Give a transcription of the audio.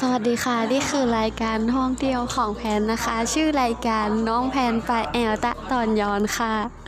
สวัสดีค่ะ นี่คือรายการท่องเที่ยวของแพนนะคะ ชื่อรายการน้องแพนไปแอลตะตอนย้อนค่ะ